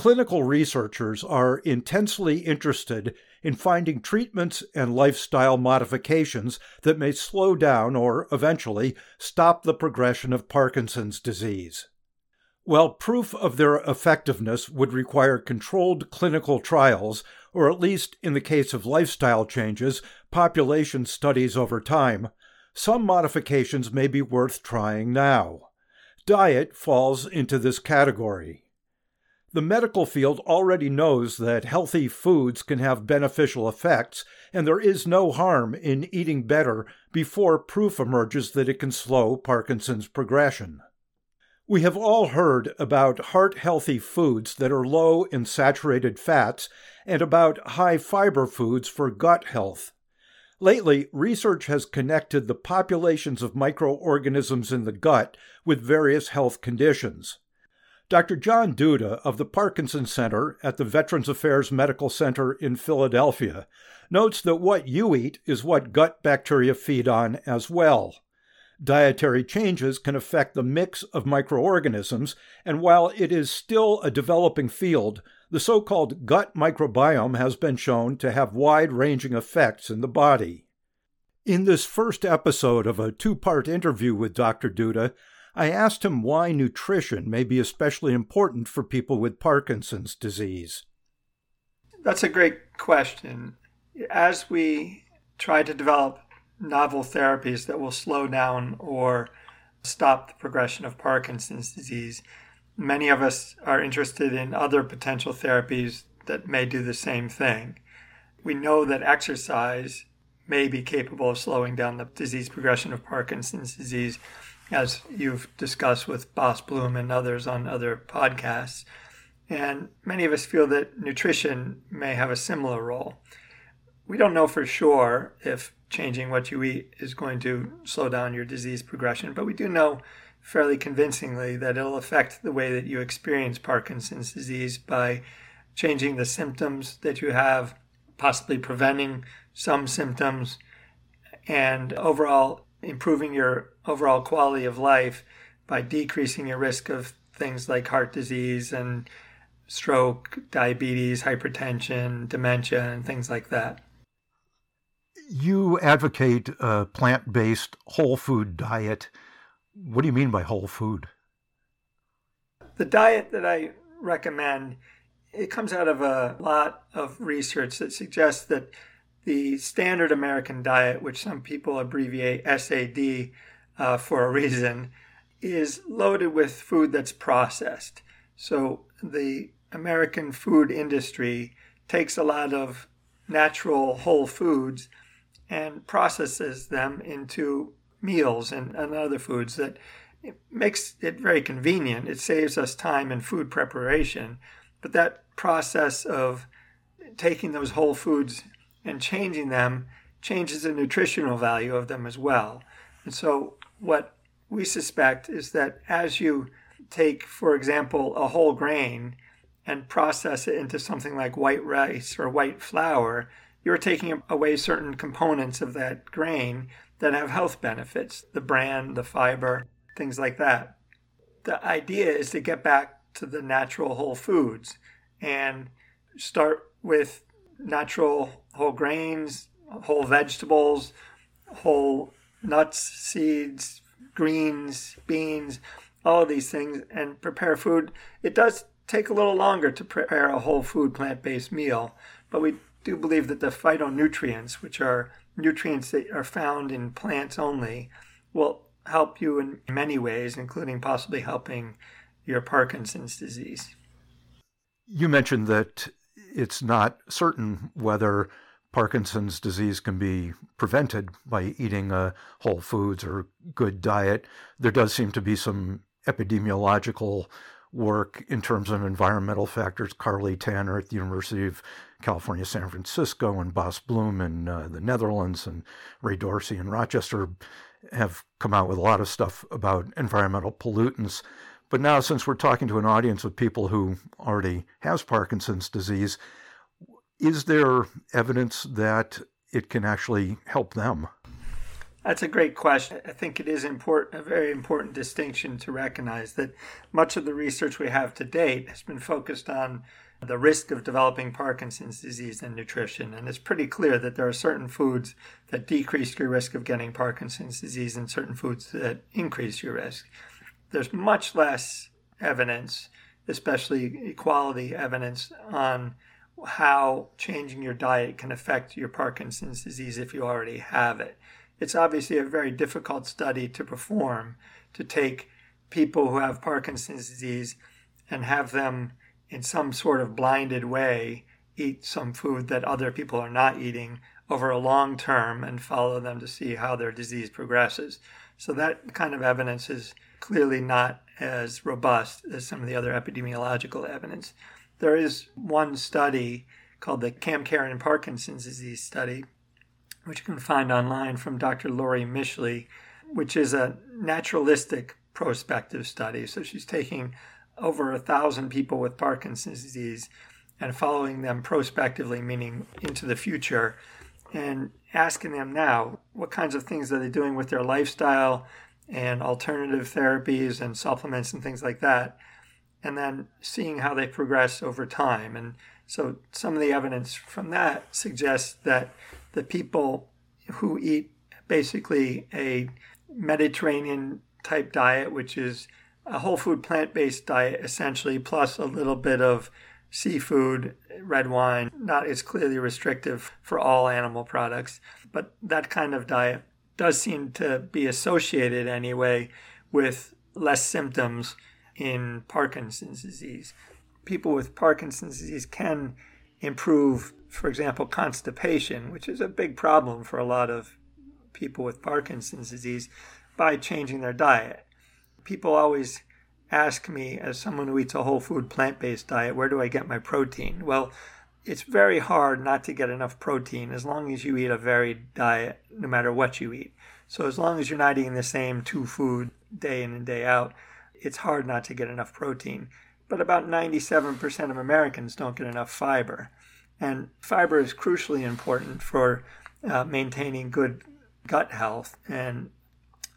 Clinical researchers are intensely interested in finding treatments and lifestyle modifications that may slow down or eventually stop the progression of Parkinson's disease. While proof of their effectiveness would require controlled clinical trials, or at least in the case of lifestyle changes, population studies over time, some modifications may be worth trying now. Diet falls into this category. The medical field already knows that healthy foods can have beneficial effects, and there is no harm in eating better before proof emerges that it can slow Parkinson's progression. We have all heard about heart healthy foods that are low in saturated fats and about high fiber foods for gut health. Lately, research has connected the populations of microorganisms in the gut with various health conditions. Dr. John Duda of the Parkinson Center at the Veterans Affairs Medical Center in Philadelphia notes that what you eat is what gut bacteria feed on as well. Dietary changes can affect the mix of microorganisms, and while it is still a developing field, the so called gut microbiome has been shown to have wide ranging effects in the body. In this first episode of a two part interview with Dr. Duda, I asked him why nutrition may be especially important for people with Parkinson's disease. That's a great question. As we try to develop novel therapies that will slow down or stop the progression of Parkinson's disease, many of us are interested in other potential therapies that may do the same thing. We know that exercise may be capable of slowing down the disease progression of Parkinson's disease as you've discussed with Bas Bloem and others on other podcasts. And many of us feel that nutrition may have a similar role. We don't know for sure if changing what you eat is going to slow down your disease progression, but we do know fairly convincingly that it'll affect the way that you experience Parkinson's disease by changing the symptoms that you have, possibly preventing some symptoms, and overall improving your overall quality of life by decreasing your risk of things like heart disease and stroke, diabetes, hypertension, dementia, and things like that. You advocate a plant based whole food diet. What do you mean by whole food? The diet that I recommend it comes out of a lot of research that suggests that the standard American diet, which some people abbreviate SAD uh, for a reason, is loaded with food that's processed. So the American food industry takes a lot of natural whole foods and processes them into meals and, and other foods that it makes it very convenient. It saves us time in food preparation. But that process of taking those whole foods and changing them changes the nutritional value of them as well. And so, what we suspect is that as you take, for example, a whole grain and process it into something like white rice or white flour, you're taking away certain components of that grain that have health benefits the bran, the fiber, things like that. The idea is to get back to the natural whole foods and start with natural whole grains, whole vegetables, whole nuts, seeds, greens, beans, all of these things, and prepare food. It does take a little longer to prepare a whole food plant based meal, but we do believe that the phytonutrients, which are nutrients that are found in plants only, will help you in many ways, including possibly helping your Parkinson's disease. You mentioned that it's not certain whether Parkinson's disease can be prevented by eating a whole foods or good diet. There does seem to be some epidemiological work in terms of environmental factors. Carly Tanner at the University of California, San Francisco, and Bas Bloem in uh, the Netherlands, and Ray Dorsey in Rochester have come out with a lot of stuff about environmental pollutants. But now, since we're talking to an audience of people who already has Parkinson's disease, is there evidence that it can actually help them? That's a great question. I think it is important, a very important distinction to recognize that much of the research we have to date has been focused on the risk of developing Parkinson's disease and nutrition. And it's pretty clear that there are certain foods that decrease your risk of getting Parkinson's disease and certain foods that increase your risk. There's much less evidence, especially equality evidence, on how changing your diet can affect your Parkinson's disease if you already have it. It's obviously a very difficult study to perform to take people who have Parkinson's disease and have them in some sort of blinded way eat some food that other people are not eating over a long term and follow them to see how their disease progresses. So that kind of evidence is clearly not as robust as some of the other epidemiological evidence. There is one study called the CAMCARE and Parkinson's disease study, which you can find online from Dr. Laurie Mischley, which is a naturalistic prospective study. So she's taking over a thousand people with Parkinson's disease and following them prospectively, meaning into the future, and asking them now what kinds of things are they doing with their lifestyle and alternative therapies and supplements and things like that and then seeing how they progress over time. And so some of the evidence from that suggests that the people who eat basically a Mediterranean type diet, which is a whole food plant based diet essentially, plus a little bit of seafood, red wine, not as clearly restrictive for all animal products, but that kind of diet does seem to be associated anyway with less symptoms in Parkinson's disease. People with Parkinson's disease can improve, for example, constipation, which is a big problem for a lot of people with Parkinson's disease, by changing their diet. People always ask me, as someone who eats a whole food plant based diet, where do I get my protein? Well, it's very hard not to get enough protein as long as you eat a varied diet, no matter what you eat. So, as long as you're not eating the same two food day in and day out, it's hard not to get enough protein. But about 97% of Americans don't get enough fiber. And fiber is crucially important for uh, maintaining good gut health and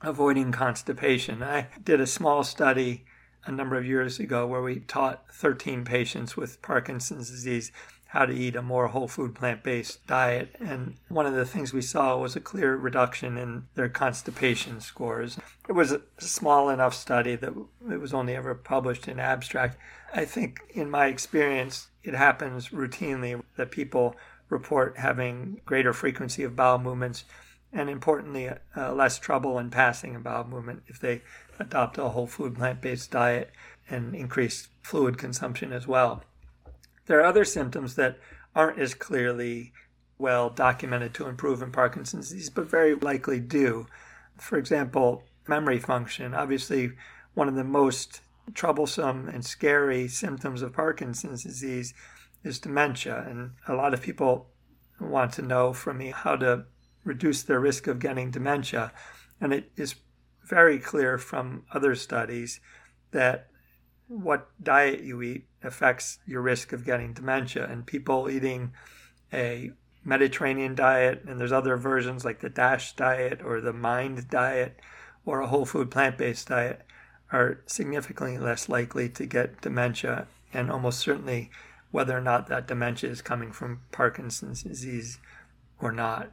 avoiding constipation. I did a small study a number of years ago where we taught 13 patients with Parkinson's disease how to eat a more whole food plant based diet. And one of the things we saw was a clear reduction in their constipation scores. It was a small enough study that it was only ever published in abstract. I think, in my experience, it happens routinely that people report having greater frequency of bowel movements and importantly, uh, less trouble in passing a bowel movement if they adopt a whole food plant based diet and increase fluid consumption as well. There are other symptoms that aren't as clearly well documented to improve in Parkinson's disease, but very likely do. For example, memory function. Obviously, one of the most troublesome and scary symptoms of Parkinson's disease is dementia. And a lot of people want to know from me how to reduce their risk of getting dementia. And it is very clear from other studies that what diet you eat affects your risk of getting dementia. And people eating a Mediterranean diet, and there's other versions like the DASH diet or the MIND diet or a whole food plant based diet, are significantly less likely to get dementia, and almost certainly whether or not that dementia is coming from Parkinson's disease or not.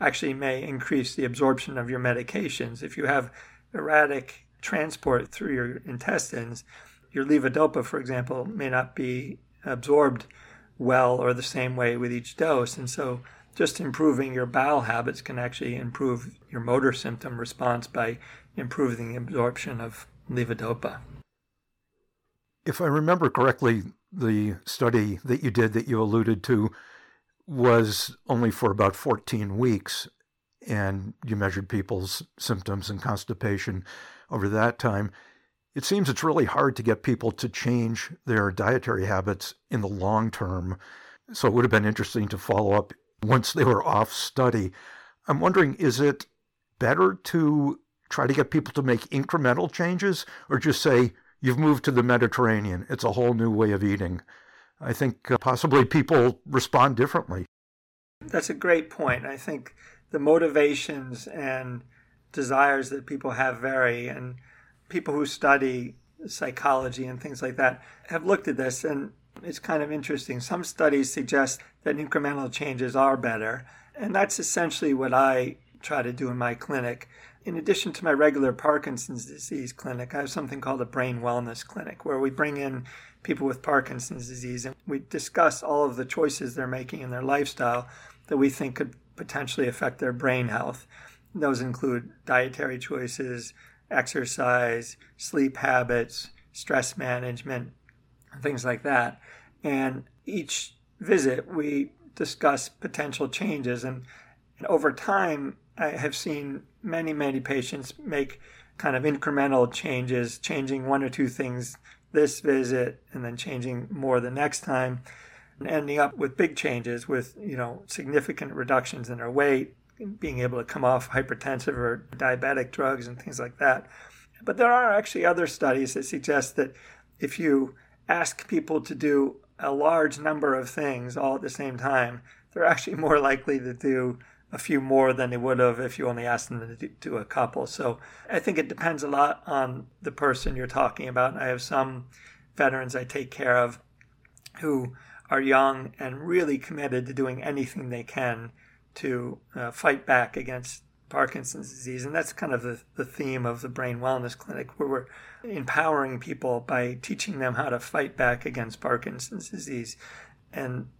actually may increase the absorption of your medications. If you have erratic transport through your intestines, your levodopa, for example, may not be absorbed well or the same way with each dose. And so just improving your bowel habits can actually improve your motor symptom response by improving the absorption of levodopa. If I remember correctly, the study that you did that you alluded to was only for about 14 weeks, and you measured people's symptoms and constipation over that time. It seems it's really hard to get people to change their dietary habits in the long term. So it would have been interesting to follow up once they were off study. I'm wondering is it better to try to get people to make incremental changes or just say, you've moved to the Mediterranean, it's a whole new way of eating? I think uh, possibly people respond differently. That's a great point. I think the motivations and desires that people have vary, and people who study psychology and things like that have looked at this, and it's kind of interesting. Some studies suggest that incremental changes are better, and that's essentially what I try to do in my clinic. In addition to my regular Parkinson's disease clinic, I have something called a brain wellness clinic where we bring in people with Parkinson's disease and we discuss all of the choices they're making in their lifestyle that we think could potentially affect their brain health. Those include dietary choices, exercise, sleep habits, stress management, things like that. And each visit, we discuss potential changes. And, and over time, I have seen many, many patients make kind of incremental changes, changing one or two things this visit and then changing more the next time and ending up with big changes with, you know, significant reductions in their weight, being able to come off hypertensive or diabetic drugs and things like that. But there are actually other studies that suggest that if you ask people to do a large number of things all at the same time, they're actually more likely to do a few more than they would have if you only asked them to do a couple. So I think it depends a lot on the person you're talking about. I have some veterans I take care of who are young and really committed to doing anything they can to uh, fight back against Parkinson's disease. And that's kind of the, the theme of the Brain Wellness Clinic, where we're empowering people by teaching them how to fight back against Parkinson's disease. And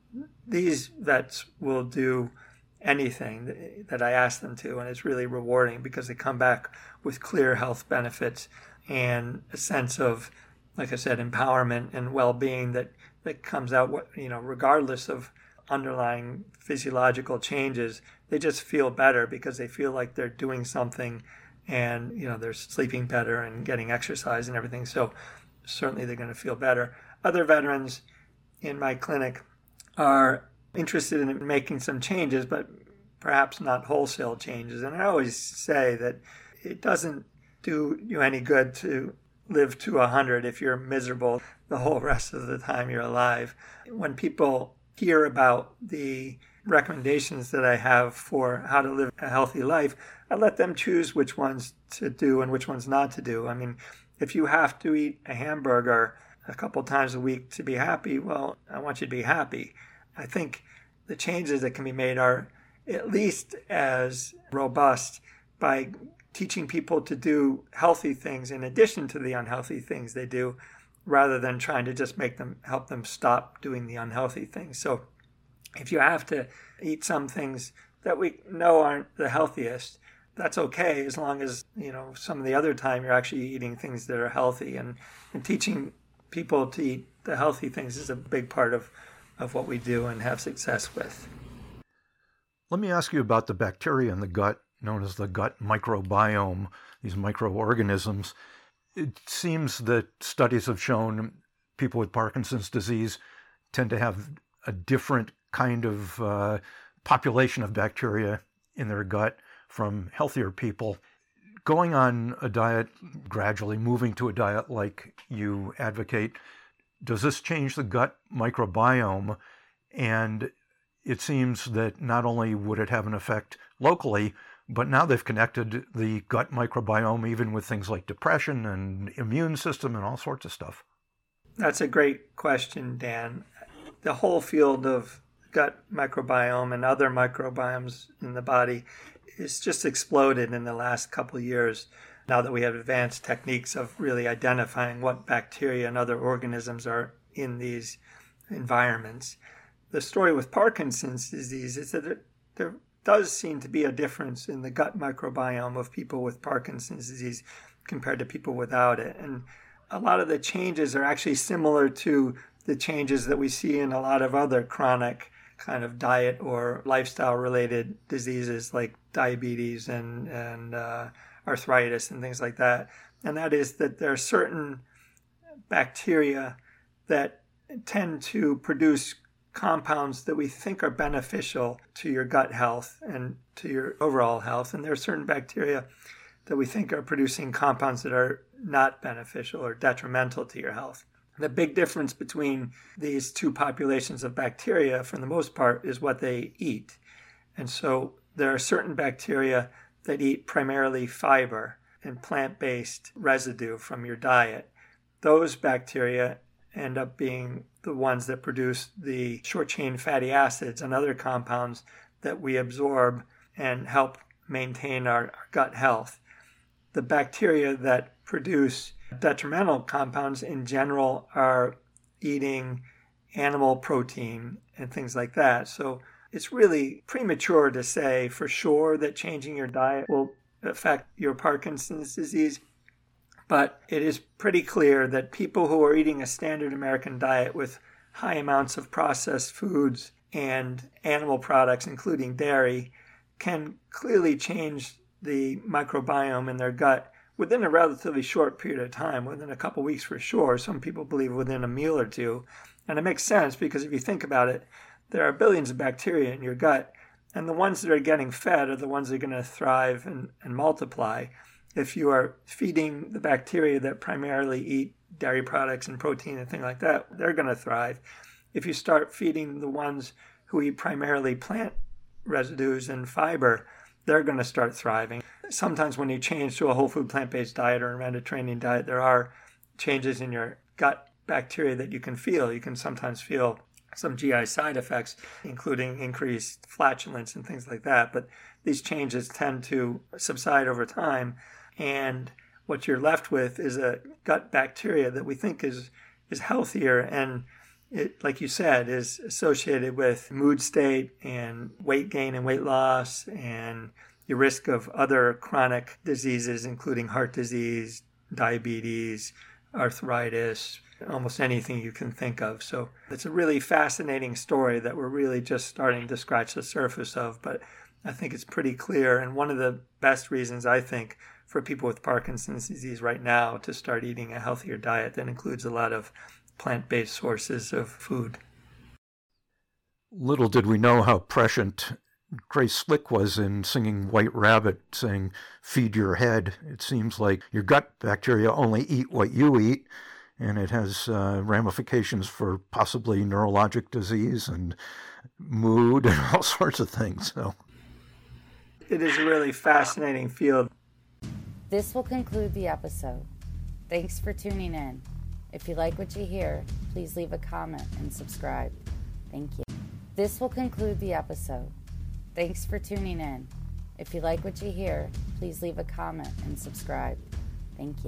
these vets will do anything that I ask them to, and it's really rewarding because they come back with clear health benefits and a sense of, like I said, empowerment and well-being that that comes out, you know, regardless of underlying physiological changes. They just feel better because they feel like they're doing something, and you know, they're sleeping better and getting exercise and everything. So certainly they're going to feel better. Other veterans in my clinic are interested in making some changes, but perhaps not wholesale changes. And I always say that it doesn't do you any good to live to 100 if you're miserable the whole rest of the time you're alive. When people hear about the recommendations that I have for how to live a healthy life, I let them choose which ones to do and which ones not to do. I mean, if you have to eat a hamburger a couple times a week to be happy, well, I want you to be happy. I think the changes that can be made are at least as robust by teaching people to do healthy things in addition to the unhealthy things they do rather than trying to just make them help them stop doing the unhealthy things. So if you have to eat some things that we know aren't the healthiest, that's okay as long as, you know, some of the other time you're actually eating things that are healthy and, and teaching people to eat the healthy things is a big part of, of what we do and have success with. Let me ask you about the bacteria in the gut known as the gut microbiome, these microorganisms. It seems that studies have shown people with Parkinson's disease tend to have a different kind of uh, population of bacteria in their gut from healthier people. Going on a diet, gradually moving to a diet like you advocate, does this change the gut microbiome? And it seems that not only would it have an effect locally, but now they've connected the gut microbiome even with things like depression and immune system and all sorts of stuff. That's a great question, Dan. The whole field of gut microbiome and other microbiomes in the body is just exploded in the last couple years now that we have advanced techniques of really identifying what bacteria and other organisms are in these environments. The story with Parkinson's disease is that there does seem to be a difference in the gut microbiome of people with Parkinson's disease compared to people without it. And a lot of the changes are actually similar to the changes that we see in a lot of other chronic kind of diet or lifestyle related diseases like diabetes and, and uh, arthritis and things like that. And that is that there are certain bacteria that tend to produce compounds that we think are beneficial to your gut health and to your overall health. And there are certain bacteria that we think are producing compounds that are not beneficial or detrimental to your health. The big difference between these two populations of bacteria, for the most part, is what they eat. And so there are certain bacteria that eat primarily fiber and plant based residue from your diet. Those bacteria end up being the ones that produce the short chain fatty acids and other compounds that we absorb and help maintain our, our gut health. The bacteria that produce detrimental compounds in general are eating animal protein and things like that. So it's really premature to say for sure that changing your diet will affect your Parkinson's disease. But it is pretty clear that people who are eating a standard American diet with high amounts of processed foods and animal products, including dairy, can clearly change the microbiome in their gut within a relatively short period of time, within a couple weeks for sure. Some people believe within a meal or two. And it makes sense because if you think about it, there are billions of bacteria in your gut, and the ones that are getting fed are the ones that are going to thrive and, and multiply if you are feeding the bacteria that primarily eat dairy products and protein and things like that, they're going to thrive. If you start feeding the ones who eat primarily plant residues and fiber, they're going to start thriving. Sometimes when you change to a whole food plant based diet or a Mediterranean diet, there are changes in your gut bacteria that you can feel. You can sometimes feel some GI side effects, including increased flatulence and things like that. But these changes tend to subside over time and what you're left with is a gut bacteria that we think is is healthier and it, like you said, is associated with mood state and weight gain and weight loss and your risk of other chronic diseases, including heart disease, diabetes, arthritis, almost anything you can think of. So it's a really fascinating story that we're really just starting to scratch the surface of, but I think it's pretty clear. And one of the best reasons I think for people with Parkinson's disease right now to start eating a healthier diet that includes a lot of plant based sources of food. Little did we know how prescient Grace Slick was in singing White Rabbit, saying, Feed your head. It seems like your gut bacteria only eat what you eat, and it has uh, ramifications for possibly neurologic disease and mood and all sorts of things. So it is a really fascinating field. This will conclude the episode. Thanks for tuning in. If you like what you hear, please leave a comment and subscribe. Thank you. This will conclude the episode. Thanks for tuning in. If you like what you hear, please leave a comment and subscribe. Thank you.